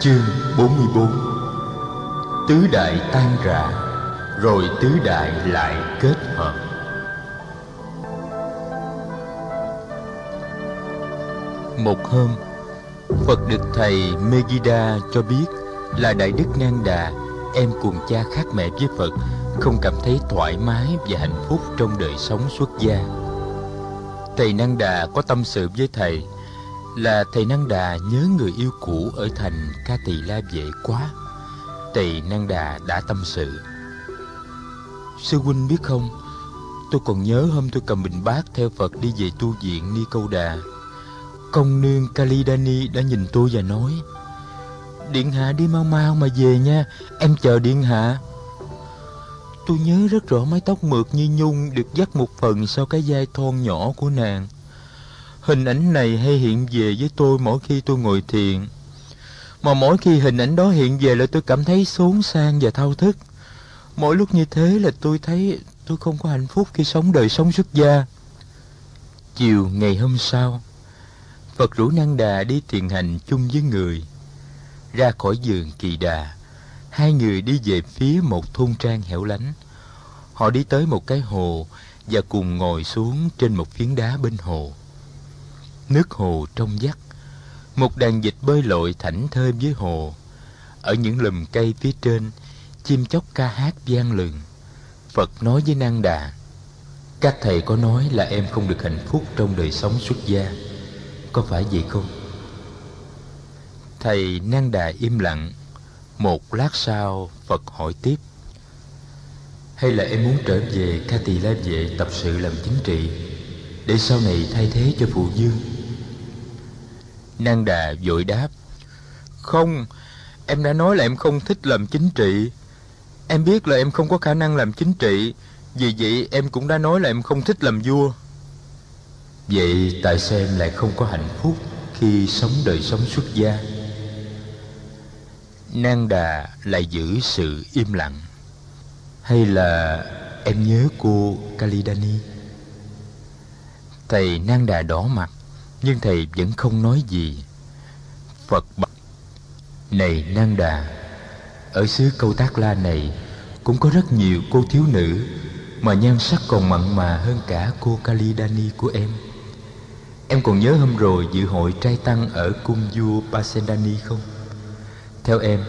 Chương 44 Tứ đại tan rã, Rồi tứ đại lại kết hợp. Một hôm, Phật được thầy Megida cho biết Là Đại Đức Nang Đà, Em cùng cha khác mẹ với Phật, Không cảm thấy thoải mái và hạnh phúc trong đời sống xuất gia. Thầy Năng Đà có tâm sự với thầy là thầy Năng Đà nhớ người yêu cũ ở thành Ca Tỳ La Vệ quá. Thầy Năng Đà đã tâm sự. Sư huynh biết không, tôi còn nhớ hôm tôi cầm bình bát theo Phật đi về tu viện Ni Câu Đà. Công nương Kalidani đã nhìn tôi và nói Điện hạ đi mau mau mà về nha Em chờ điện hạ Tôi nhớ rất rõ mái tóc mượt như nhung Được dắt một phần sau cái vai thon nhỏ của nàng Hình ảnh này hay hiện về với tôi mỗi khi tôi ngồi thiền. Mà mỗi khi hình ảnh đó hiện về là tôi cảm thấy xốn sang và thao thức. Mỗi lúc như thế là tôi thấy tôi không có hạnh phúc khi sống đời sống xuất gia. Chiều ngày hôm sau, Phật rủ Năng Đà đi thiền hành chung với người. Ra khỏi giường kỳ đà, hai người đi về phía một thôn trang hẻo lánh. Họ đi tới một cái hồ và cùng ngồi xuống trên một phiến đá bên hồ. Nước hồ trong vắt. Một đàn vịt bơi lội thảnh thơi dưới hồ. Ở những lùm cây phía trên, Chim chóc ca hát vang lừng. Phật nói với Năng Đà, Các thầy có nói là em không được hạnh phúc trong đời sống xuất gia. Có phải vậy không? Thầy Năng Đà im lặng. Một lát sau, Phật hỏi tiếp, Hay là em muốn trở về Ca Tỳ La Vệ tập sự làm chính trị, Để sau này thay thế cho phụ dương? Năng Đà vội đáp. Không Em đã nói là em không thích làm chính trị. Em biết là em không có khả năng làm chính trị Vì vậy em cũng đã nói là em không thích làm vua. Vậy tại sao em lại không có hạnh phúc Khi sống đời sống xuất gia? Nang Đà lại giữ sự im lặng. Hay là em nhớ cô Kalidani? Thầy Nang Đà đỏ mặt nhưng thầy vẫn không nói gì. Phật bạch này nan đà, ở xứ câu tác la này cũng có rất nhiều cô thiếu nữ mà nhan sắc còn mặn mà hơn cả cô kalidani của em. Em còn nhớ hôm rồi dự hội trai tăng ở cung vua pasendani không? Theo em,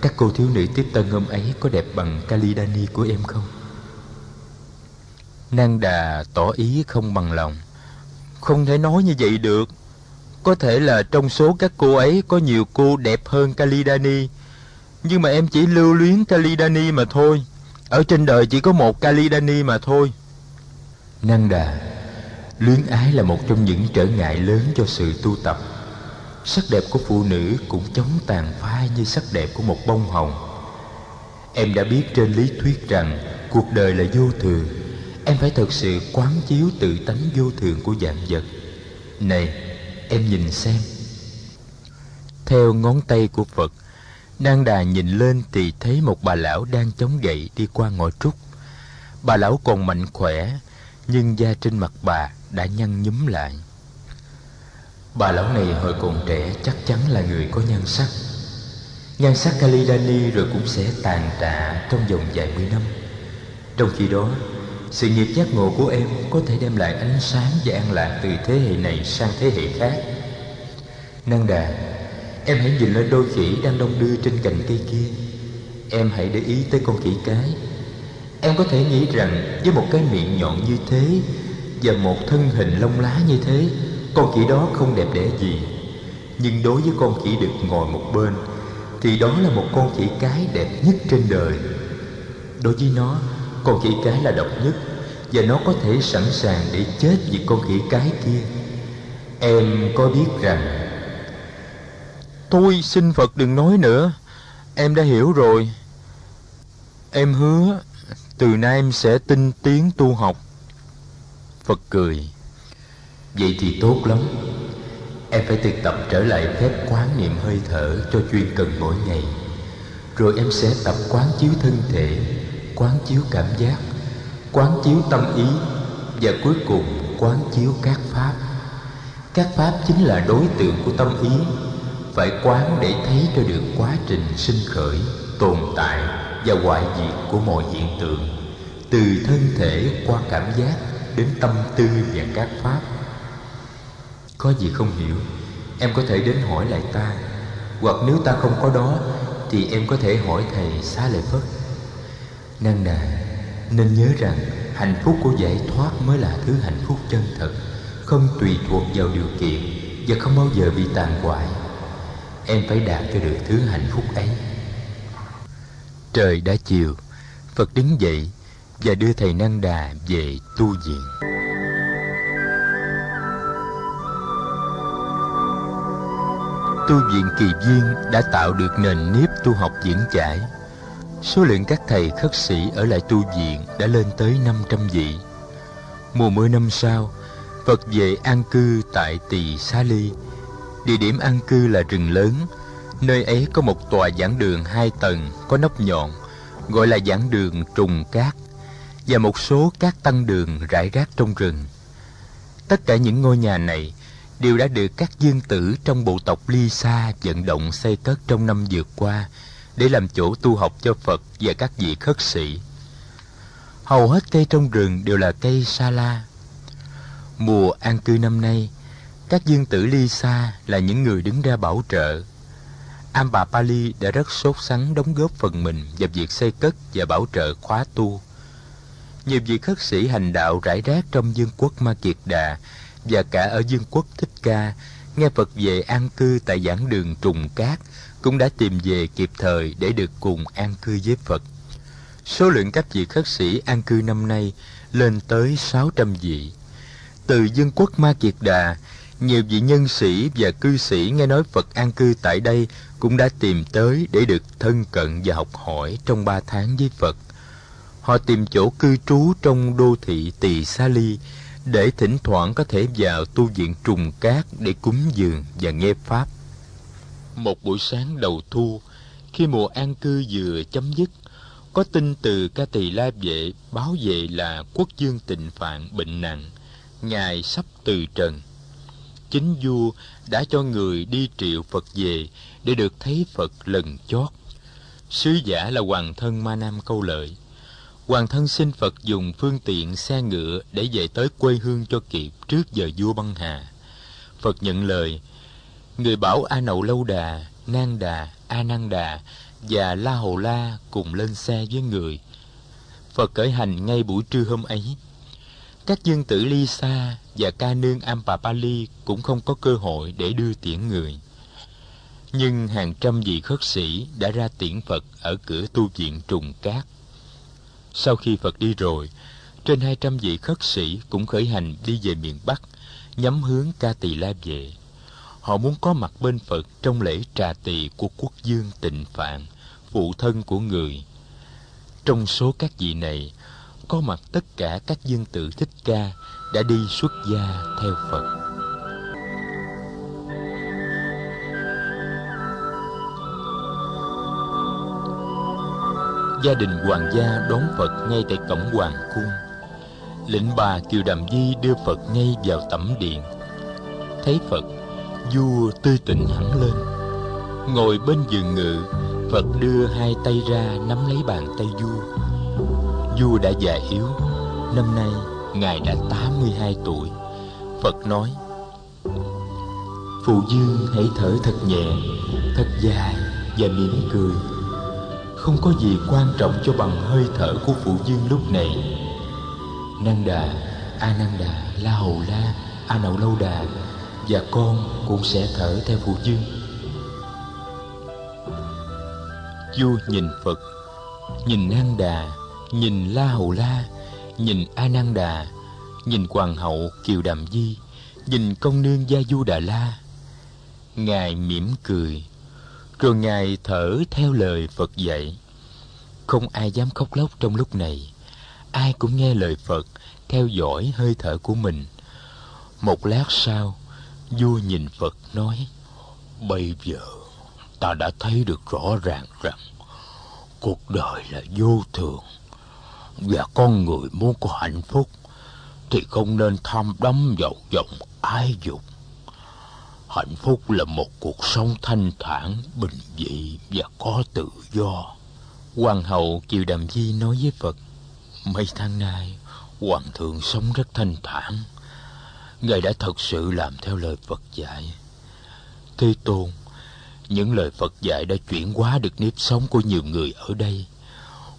các cô thiếu nữ tiếp tân hôm ấy có đẹp bằng kalidani của em không? Nan đà tỏ ý không bằng lòng không thể nói như vậy được. Có thể là trong số các cô ấy Có nhiều cô đẹp hơn Kalidani. Nhưng mà em chỉ lưu luyến Kalidani mà thôi. Ở trên đời chỉ có một Kalidani mà thôi. Năng đà, Luyến ái là một trong những trở ngại lớn cho sự tu tập. Sắc đẹp của phụ nữ cũng chống tàn phai như sắc đẹp của một bông hồng. Em đã biết trên lý thuyết rằng cuộc đời là vô thường em phải thật sự quán chiếu tự tánh vô thường của dạng vật. Này, em nhìn xem. Theo ngón tay của phật Nang đà nhìn lên thì thấy một bà lão đang chống gậy đi qua ngõ trúc. Bà lão còn mạnh khỏe, Nhưng da trên mặt bà đã nhăn nhúm lại. Bà lão này hồi còn trẻ chắc chắn là người có nhan sắc. Nhan sắc Kalidani rồi cũng sẽ tàn tạ trong vòng vài mươi năm. Trong khi đó sự nghiệp giác ngộ của em có thể đem lại ánh sáng và an lạc từ thế hệ này sang thế hệ khác. Năng đà, Em hãy nhìn lên đôi khỉ đang đông đưa trên cành cây kia. Em hãy để ý tới con khỉ cái. Em có thể nghĩ rằng với một cái miệng nhọn như thế Và một thân hình lông lá như thế, Con khỉ đó không đẹp đẽ gì. Nhưng đối với con khỉ được ngồi một bên, Thì đó là một con khỉ cái đẹp nhất trên đời. Đối với nó con khỉ cái là độc nhất, và nó có thể sẵn sàng để chết vì con khỉ cái kia. Em có biết rằng, tôi xin phật đừng nói nữa, em đã hiểu rồi. Em hứa, từ nay em sẽ tinh tiến tu học. Phật cười, vậy thì tốt lắm. Em phải thực tập trở lại phép quán niệm hơi thở cho chuyên cần mỗi ngày. Rồi em sẽ tập quán chiếu thân thể quán chiếu cảm giác, quán chiếu tâm ý và cuối cùng quán chiếu các pháp. Các pháp chính là đối tượng của tâm ý, phải quán để thấy cho được quá trình sinh khởi, tồn tại và hoại diệt của mọi hiện tượng, từ thân thể qua cảm giác đến tâm tư và các pháp. Có gì không hiểu, em có thể đến hỏi lại ta, hoặc nếu ta không có đó thì em có thể hỏi thầy xá lợi phất năng nà nên nhớ rằng hạnh phúc của giải thoát mới là thứ hạnh phúc chân thật, không tùy thuộc vào điều kiện và không bao giờ bị tàn hoại. Em phải đạt cho được thứ hạnh phúc ấy. Trời đã chiều, phật đứng dậy và đưa thầy năng đà về tu viện. Tu viện kỳ viên đã tạo được nền nếp tu học diễn giải số lượng các thầy khất sĩ ở lại tu viện đã lên tới 500 vị mùa mưa năm sau Phật về an cư tại Tỳ Xá Ly. Địa điểm an cư là rừng lớn. Nơi ấy có một tòa giảng đường hai tầng có nóc nhọn, gọi là giảng đường trùng cát, và một số các tăng đường rải rác trong rừng. Tất cả những ngôi nhà này đều đã được các dương tử trong bộ tộc Ly Sa vận động xây cất trong năm vừa qua để làm chỗ tu học cho Phật và các vị khất sĩ. Hầu hết cây trong rừng đều là cây sa la, Mùa an cư năm nay, các dương tử ly xa là những người đứng ra bảo trợ. Amba Pali đã rất sốt sắng đóng góp phần mình vào việc xây cất và bảo trợ khóa tu. Nhiều vị khất sĩ hành đạo rải rác trong dương quốc Ma Kiệt Đà và cả ở dương quốc Thích Ca nghe Phật về an cư tại giảng đường Trùng Cát cũng đã tìm về kịp thời để được cùng an cư với Phật. Số lượng các vị khất sĩ an cư năm nay lên tới 600 vị. Từ dân quốc Ma Kiệt Đà, nhiều vị nhân sĩ và cư sĩ nghe nói Phật an cư tại đây cũng đã tìm tới để được thân cận và học hỏi trong ba tháng với Phật. Họ tìm chỗ cư trú trong đô thị Tỳ Sa Ly để thỉnh thoảng có thể vào tu viện trùng cát để cúng dường và nghe Pháp. Một buổi sáng đầu thu, khi mùa an cư vừa chấm dứt, có tin từ ca tỳ la vệ báo về là quốc dương tịnh phạn bệnh nặng ngài sắp từ trần. Chính vua đã cho người đi triệu phật về để được thấy phật lần chót. Sứ giả là hoàng thân ma nam câu lợi. Hoàng thân xin phật dùng phương tiện xe ngựa để về tới quê hương cho kịp trước giờ vua băng hà. Phật nhận lời người bảo a nậu lâu đà nang đà a nang đà và la hồ la cùng lên xe với người phật khởi hành ngay buổi trưa hôm ấy các dương tử ly xa và ca nương Ampapali cũng không có cơ hội để đưa tiễn người. Nhưng hàng trăm vị khất sĩ đã ra tiễn Phật ở cửa tu viện trùng cát. Sau khi Phật đi rồi, trên hai trăm vị khất sĩ cũng khởi hành đi về miền Bắc, nhắm hướng ca tỳ la về. Họ muốn có mặt bên Phật trong lễ trà tỳ của quốc dương tịnh phạn, phụ thân của người. Trong số các vị này, có mặt tất cả các dương tự thích ca đã đi xuất gia theo Phật. Gia đình hoàng gia đón Phật ngay tại cổng hoàng cung. Lệnh bà Kiều Đàm Di đưa Phật ngay vào tẩm điện. Thấy Phật, vua tươi tỉnh hẳn lên. Ngồi bên giường ngự, Phật đưa hai tay ra nắm lấy bàn tay vua. Vua đã già yếu Năm nay Ngài đã 82 tuổi. Phật nói Phụ dương hãy thở thật nhẹ Thật dài và mỉm cười. Không có gì quan trọng cho bằng hơi thở của phụ dương lúc này. Năng đà, A năng đà, La hầu la, A nậu lâu đà và con cũng sẽ thở theo phụ dương Vua nhìn Phật Nhìn nang đà nhìn La Hầu La, nhìn A Nan Đà, nhìn Hoàng hậu Kiều Đàm Di, nhìn công nương Gia Du Đà La. Ngài mỉm cười, rồi Ngài thở theo lời Phật dạy. Không ai dám khóc lóc trong lúc này. Ai cũng nghe lời Phật, theo dõi hơi thở của mình. Một lát sau, vua nhìn Phật nói, Bây giờ ta đã thấy được rõ ràng rằng cuộc đời là vô thường và con người muốn có hạnh phúc thì không nên tham đắm vào vọng ái dục. Hạnh phúc là một cuộc sống thanh thản bình dị và có tự do. Hoàng hậu kiều đàm di nói với phật mấy tháng nay hoàng thượng sống rất thanh thản ngài đã thật sự làm theo lời phật dạy. Thế tôn, những lời phật dạy đã chuyển hóa được nếp sống của nhiều người ở đây.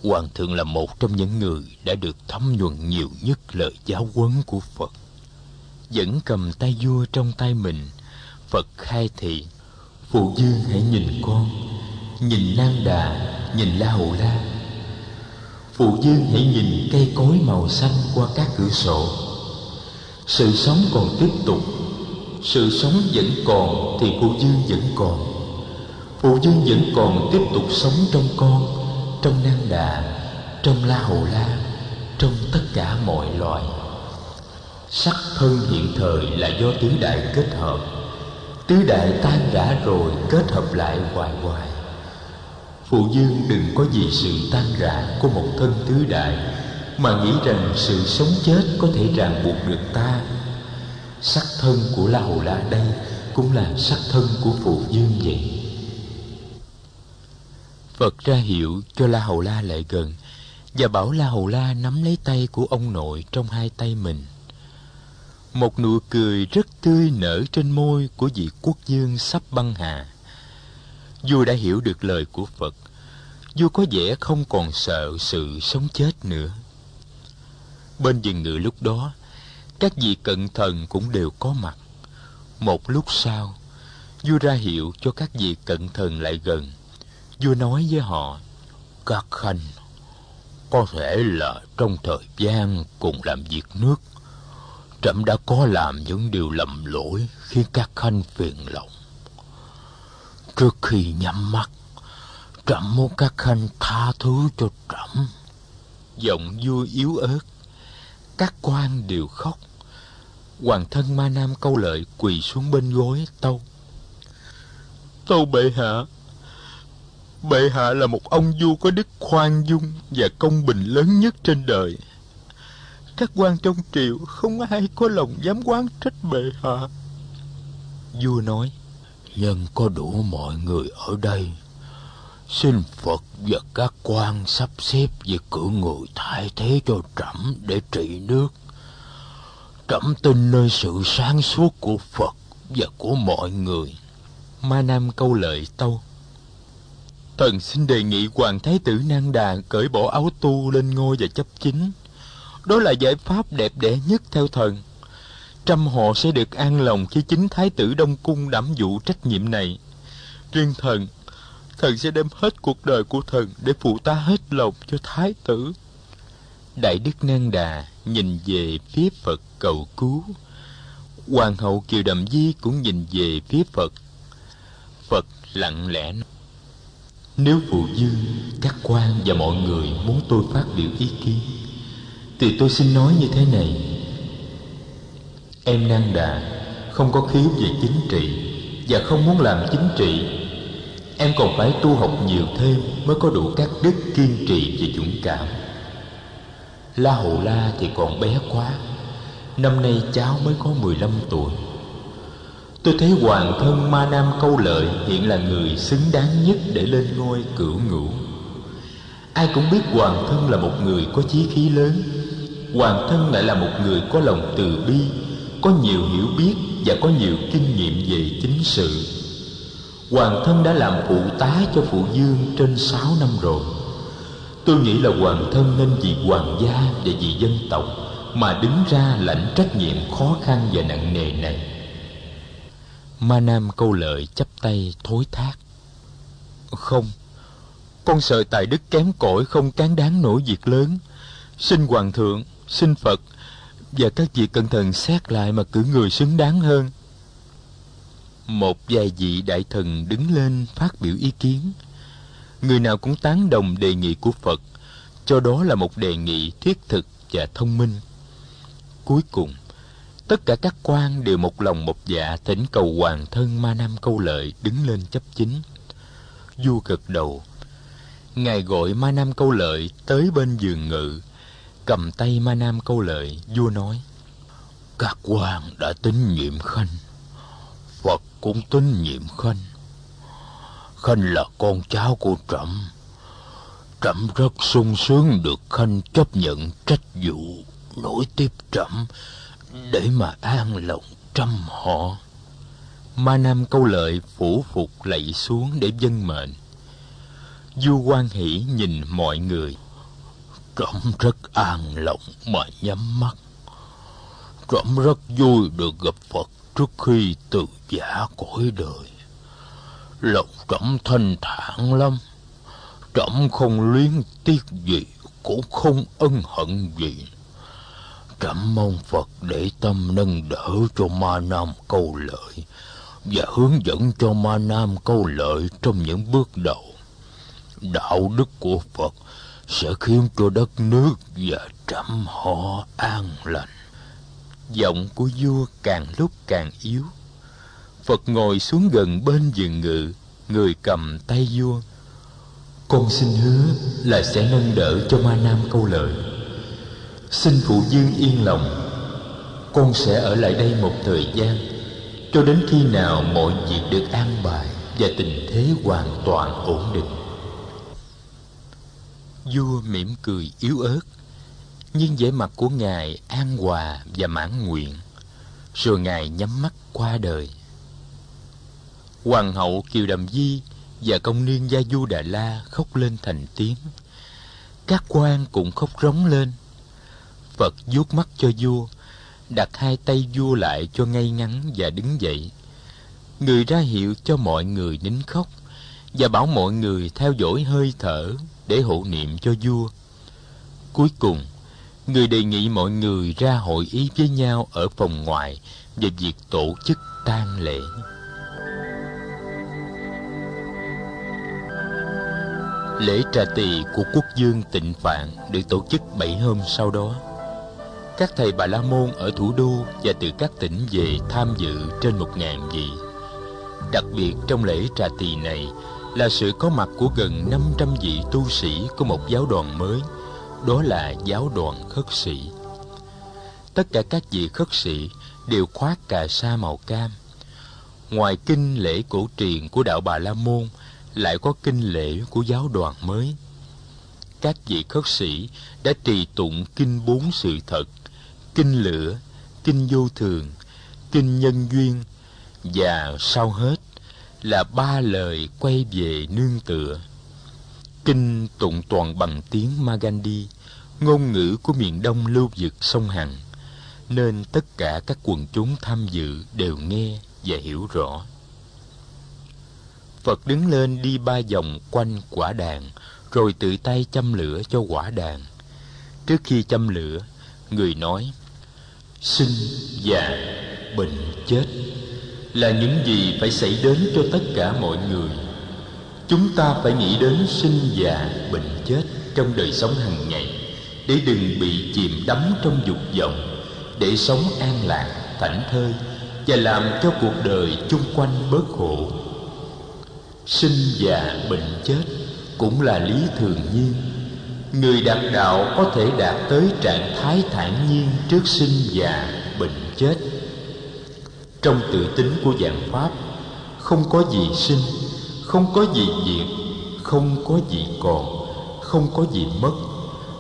Hoàng thượng là một trong những người đã được thấm nhuần nhiều nhất lời giáo huấn của phật. Vẫn cầm tay vua trong tay mình, phật khai thị, phụ dương hãy nhìn con, nhìn nang đà, nhìn la hầu la. Phụ dương hãy nhìn cây cối màu xanh qua các cửa sổ sự sống còn tiếp tục. Sự sống vẫn còn thì phụ dương vẫn còn. Phụ dương vẫn còn tiếp tục sống trong con, trong nang đà, trong la hầu la, trong tất cả mọi loài. Sắc thân hiện thời là do tứ đại kết hợp. Tứ đại tan rã rồi kết hợp lại hoài hoài. Phụ dương đừng có vì sự tan rã của một thân tứ đại mà nghĩ rằng sự sống chết có thể ràng buộc được ta. Sắc thân của la hầu la đây cũng là sắc thân của phụ dương vậy. Phật ra hiệu cho la hầu la lại gần và bảo la hầu la nắm lấy tay của ông nội trong hai tay mình. Một nụ cười rất tươi nở trên môi của vị quốc dương sắp băng hà. Vua đã hiểu được lời của phật, vua có vẻ không còn sợ sự sống chết nữa bên giường ngựa lúc đó, các vị cận thần cũng đều có mặt. Một lúc sau, vua ra hiệu cho các vị cận thần lại gần. Vua nói với họ, các khanh, có thể là trong thời gian cùng làm việc nước, trẫm đã có làm những điều lầm lỗi khiến các khanh phiền lòng. Trước khi nhắm mắt, trẫm muốn các khanh tha thứ cho trẫm. Giọng vua yếu ớt các quan đều khóc. Hoàng thân ma nam câu lợi quỳ xuống bên gối tâu. Tâu bệ hạ bệ hạ là một ông vua có đức khoan dung và công bình lớn nhất trên đời. Các quan trong triều không ai có lòng dám quán trách bệ hạ. Vua nói nhân có đủ mọi người ở đây xin phật và các quan sắp xếp việc cử người thay thế cho trẫm để trị nước. Trẫm tin nơi sự sáng suốt của phật và của mọi người. Ma nam câu lợi tâu. Thần xin đề nghị hoàng thái tử nang đà cởi bỏ áo tu lên ngôi và chấp chính. Đó là giải pháp đẹp đẽ nhất theo thần. Trăm họ sẽ được an lòng khi chính thái tử đông cung đảm vụ trách nhiệm này. Riêng thần thần sẽ đem hết cuộc đời của thần để phụ tá hết lòng cho thái tử. Đại đức nang đà nhìn về phía phật cầu cứu. Hoàng hậu kiều đầm di cũng nhìn về phía phật. Phật lặng lẽ nói, nếu phụ dương các quan và mọi người muốn tôi phát biểu ý kiến, thì tôi xin nói như thế này. Em nan đà không có khiếu về chính trị và không muốn làm chính trị em còn phải tu học nhiều thêm mới có đủ các đức kiên trì và dũng cảm. La hầu la thì còn bé quá. Năm nay cháu mới có 15 tuổi. Tôi thấy hoàng thân ma nam câu lợi hiện là người xứng đáng nhất để lên ngôi cửu ngũ. Ai cũng biết hoàng thân là một người có chí khí lớn. Hoàng thân lại là một người có lòng từ bi, có nhiều hiểu biết và có nhiều kinh nghiệm về chính sự hoàng thân đã làm phụ tá cho phụ dương trên sáu năm rồi. Tôi nghĩ là hoàng thân nên vì hoàng gia và vì dân tộc mà đứng ra lãnh trách nhiệm khó khăn và nặng nề này. Ma nam câu lời chắp tay thối thác. Không, con sợ tài đức kém cỏi không cán đáng nổi việc lớn. Xin hoàng thượng, xin phật và các vị cẩn thận xét lại mà cử người xứng đáng hơn một vài vị đại thần đứng lên phát biểu ý kiến. Người nào cũng tán đồng đề nghị của phật, cho đó là một đề nghị thiết thực và thông minh. Cuối cùng, tất cả các quan đều một lòng một dạ thỉnh cầu hoàng thân ma nam câu lợi đứng lên chấp chính. Vua gật đầu. Ngài gọi ma nam câu lợi tới bên giường ngự, cầm tay ma nam câu lợi, vua nói, các quan đã tín nhiệm khanh cũng tín nhiệm Khanh. Khanh là con cháu của Trẫm. Trẫm rất sung sướng được Khanh chấp nhận trách vụ nối tiếp Trẫm để mà an lòng trăm họ. Ma Nam câu lợi phủ phục lạy xuống để dân mệnh. Du quan hỷ nhìn mọi người. Trẫm rất an lòng mà nhắm mắt. Trẫm rất vui được gặp Phật trước khi từ giả cõi đời. Lòng trẫm thanh thản lắm. Trẫm không luyến tiếc gì, cũng không ân hận gì. Trẫm mong Phật để tâm nâng đỡ cho ma nam câu lợi và hướng dẫn cho ma nam câu lợi trong những bước đầu. Đạo đức của Phật sẽ khiến cho đất nước và trẫm họ an lành. Giọng của vua càng lúc càng yếu. Phật ngồi xuống gần bên giường ngự, người cầm tay vua. Con xin hứa là sẽ nâng đỡ cho ma nam câu lợi. Xin phụ dương yên lòng, con sẽ ở lại đây một thời gian, cho đến khi nào mọi việc được an bài và tình thế hoàn toàn ổn định. Vua mỉm cười yếu ớt, nhưng vẻ mặt của ngài an hòa và mãn nguyện. Rồi ngài nhắm mắt qua đời. Hoàng hậu Kiều Đầm Di và công nương Gia Du Đà La khóc lên thành tiếng. Các quan cũng khóc rống lên. Phật vuốt mắt cho vua, đặt hai tay vua lại cho ngay ngắn và đứng dậy. Người ra hiệu cho mọi người nín khóc và bảo mọi người theo dõi hơi thở để hộ niệm cho vua. Cuối cùng, người đề nghị mọi người ra hội ý với nhau ở phòng ngoài về việc tổ chức tang lễ. Lễ trà tỳ của quốc vương Tịnh Phạn được tổ chức bảy hôm sau đó. Các thầy Bà La Môn ở thủ đô và từ các tỉnh về tham dự trên một ngàn vị. Đặc biệt trong lễ trà tỳ này là sự có mặt của gần 500 vị tu sĩ của một giáo đoàn mới, đó là giáo đoàn khất sĩ. Tất cả các vị khất sĩ đều khoác cà sa màu cam. Ngoài kinh lễ cổ truyền của đạo Bà La Môn, lại có kinh lễ của giáo đoàn mới. Các vị khất sĩ đã trì tụng kinh bốn sự thật, kinh lửa, kinh vô thường, kinh nhân duyên và sau hết là ba lời quay về nương tựa. Kinh tụng toàn bằng tiếng Magandhi, ngôn ngữ của miền đông lưu vực sông Hằng, nên tất cả các quần chúng tham dự đều nghe và hiểu rõ. Phật đứng lên đi ba vòng quanh quả đàn, rồi tự tay châm lửa cho quả đàn. Trước khi châm lửa, người nói, Sinh, già, bệnh, chết là những gì phải xảy đến cho tất cả mọi người. Chúng ta phải nghĩ đến sinh già, bệnh chết trong đời sống hàng ngày để đừng bị chìm đắm trong dục vọng, để sống an lạc, thảnh thơi và làm cho cuộc đời chung quanh bớt khổ. Sinh già bệnh chết cũng là lý thường nhiên. Người đạt đạo có thể đạt tới trạng thái thản nhiên trước sinh già bệnh chết. Trong tự tính của dạng pháp không có gì sinh không có gì diệt, không có gì còn, không có gì mất,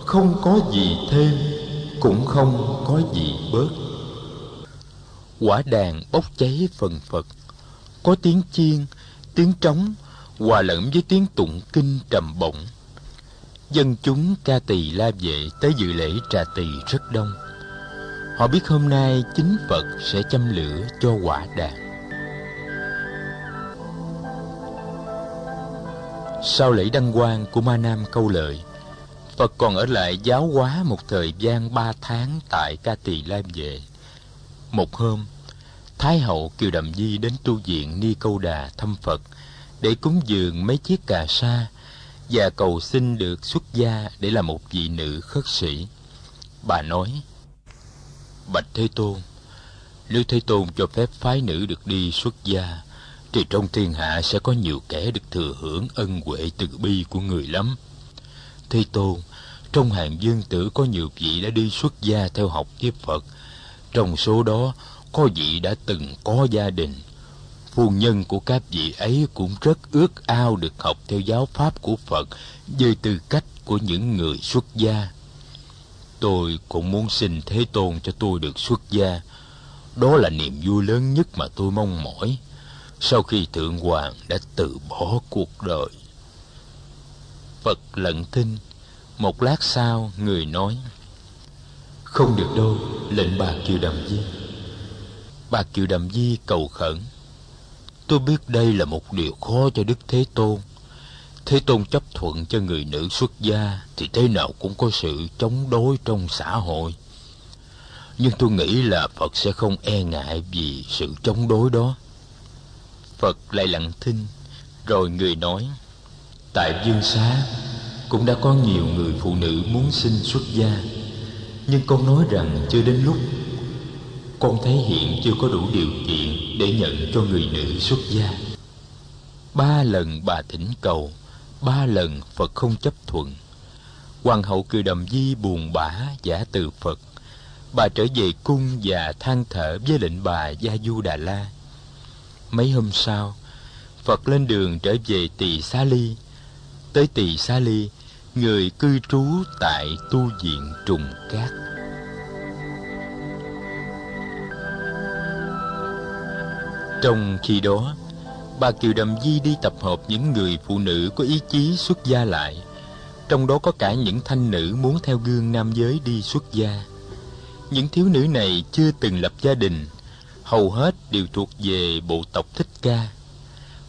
không có gì thêm, cũng không có gì bớt. Quả đàn bốc cháy phần phật. Có tiếng chiên, tiếng trống, hòa lẫn với tiếng tụng kinh trầm bổng. Dân chúng ca tỳ la vệ tới dự lễ trà tỳ rất đông. Họ biết hôm nay chính phật sẽ châm lửa cho quả đàn. Sau lễ đăng quang của ma nam câu lợi phật còn ở lại giáo hóa một thời gian ba tháng tại ca tỳ lam vệ một hôm thái hậu kiều đầm di đến tu viện ni câu đà thăm phật để cúng dường mấy chiếc cà sa và cầu xin được xuất gia để làm một vị nữ khất sĩ. Bà nói, Bạch Thế Tôn, nếu Thế Tôn cho phép phái nữ được đi xuất gia, thì trong thiên hạ sẽ có nhiều kẻ được thừa hưởng ân huệ từ bi của người lắm. Thế Tôn, trong hàng dương tử có nhiều vị đã đi xuất gia theo học với Phật. Trong số đó có vị đã từng có gia đình, phu nhân của các vị ấy cũng rất ước ao được học theo giáo pháp của Phật với tư cách của những người xuất gia. Tôi cũng muốn xin Thế Tôn cho tôi được xuất gia. Đó là niềm vui lớn nhất mà tôi mong mỏi sau khi Thượng Hoàng đã từ bỏ cuộc đời. Phật lận thinh, một lát sau người nói Không được đâu, lệnh bà Kiều Đầm Di. Bà Kiều Đầm Di cầu khẩn Tôi biết đây là một điều khó cho Đức Thế Tôn Thế Tôn chấp thuận cho người nữ xuất gia Thì thế nào cũng có sự chống đối trong xã hội Nhưng tôi nghĩ là Phật sẽ không e ngại vì sự chống đối đó Phật lại lặng thinh, Rồi người nói, Tại Dương Xá Cũng đã có nhiều người phụ nữ muốn xin xuất gia, Nhưng con nói rằng chưa đến lúc Con thấy hiện chưa có đủ điều kiện Để nhận cho người nữ xuất gia. Ba lần bà thỉnh cầu, Ba lần Phật không chấp thuận. Hoàng hậu cười đầm di buồn bã giả từ Phật. Bà trở về cung và than thở với lệnh bà Gia Du Đà La. Mấy hôm sau, Phật lên đường trở về Tỳ Xá Ly. Tới Tỳ Xá Ly, người cư trú tại tu viện Trùng Cát. Trong khi đó, bà Kiều Đầm Di đi tập hợp những người phụ nữ có ý chí xuất gia lại. Trong đó có cả những thanh nữ muốn theo gương nam giới đi xuất gia. Những thiếu nữ này chưa từng lập gia đình, hầu hết đều thuộc về bộ tộc Thích Ca.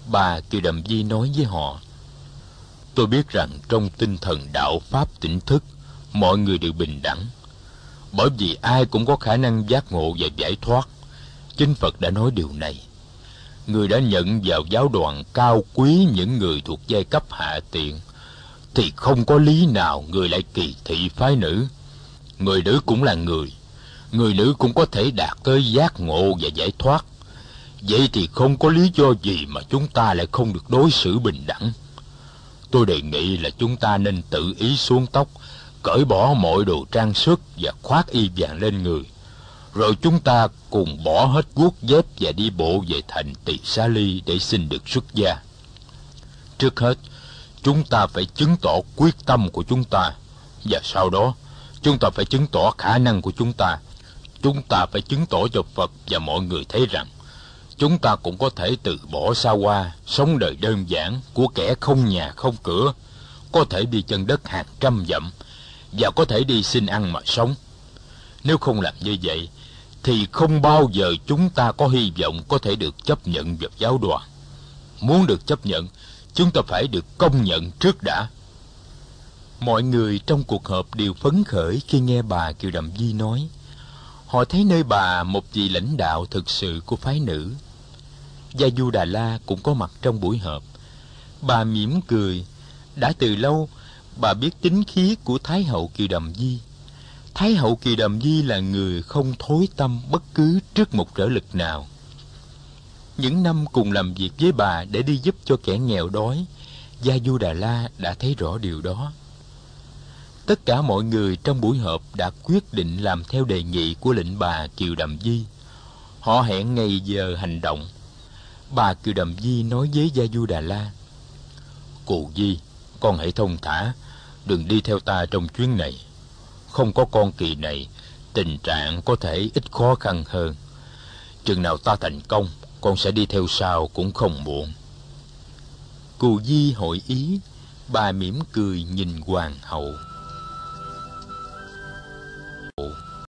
Bà Kiều Đầm Di nói với họ, Tôi biết rằng trong tinh thần đạo Pháp tỉnh thức, mọi người đều bình đẳng. Bởi vì ai cũng có khả năng giác ngộ và giải thoát. Chính Phật đã nói điều này. Người đã nhận vào giáo đoàn cao quý những người thuộc giai cấp hạ tiện, thì không có lý nào người lại kỳ thị phái nữ. Người nữ cũng là người, người nữ cũng có thể đạt tới giác ngộ và giải thoát. Vậy thì không có lý do gì mà chúng ta lại không được đối xử bình đẳng. Tôi đề nghị là chúng ta nên tự ý xuống tóc, cởi bỏ mọi đồ trang sức và khoác y vàng lên người. Rồi chúng ta cùng bỏ hết guốc dép và đi bộ về thành Tỳ Xá Ly để xin được xuất gia. Trước hết, chúng ta phải chứng tỏ quyết tâm của chúng ta. Và sau đó, chúng ta phải chứng tỏ khả năng của chúng ta chúng ta phải chứng tỏ cho Phật và mọi người thấy rằng chúng ta cũng có thể từ bỏ xa hoa, sống đời đơn giản của kẻ không nhà không cửa, có thể đi chân đất hàng trăm dặm và có thể đi xin ăn mà sống. Nếu không làm như vậy, thì không bao giờ chúng ta có hy vọng có thể được chấp nhận vào giáo đoàn. Muốn được chấp nhận, chúng ta phải được công nhận trước đã. Mọi người trong cuộc họp đều phấn khởi khi nghe bà Kiều Đầm Di nói – họ thấy nơi bà một vị lãnh đạo thực sự của phái nữ. Gia Du Đà La cũng có mặt trong buổi họp. Bà mỉm cười, đã từ lâu bà biết tính khí của Thái hậu Kỳ Đầm Di. Thái hậu Kỳ Đầm Di là người không thối tâm bất cứ trước một trở lực nào. Những năm cùng làm việc với bà để đi giúp cho kẻ nghèo đói, Gia Du Đà La đã thấy rõ điều đó tất cả mọi người trong buổi họp đã quyết định làm theo đề nghị của lệnh bà Kiều Đầm Di. Họ hẹn ngày giờ hành động. Bà Kiều Đầm Di nói với Gia Du Đà La, Cụ Di, con hãy thông thả, đừng đi theo ta trong chuyến này. Không có con kỳ này, tình trạng có thể ít khó khăn hơn. Chừng nào ta thành công, con sẽ đi theo sau cũng không muộn. Cù Di hội ý, bà mỉm cười nhìn hoàng hậu. Apple.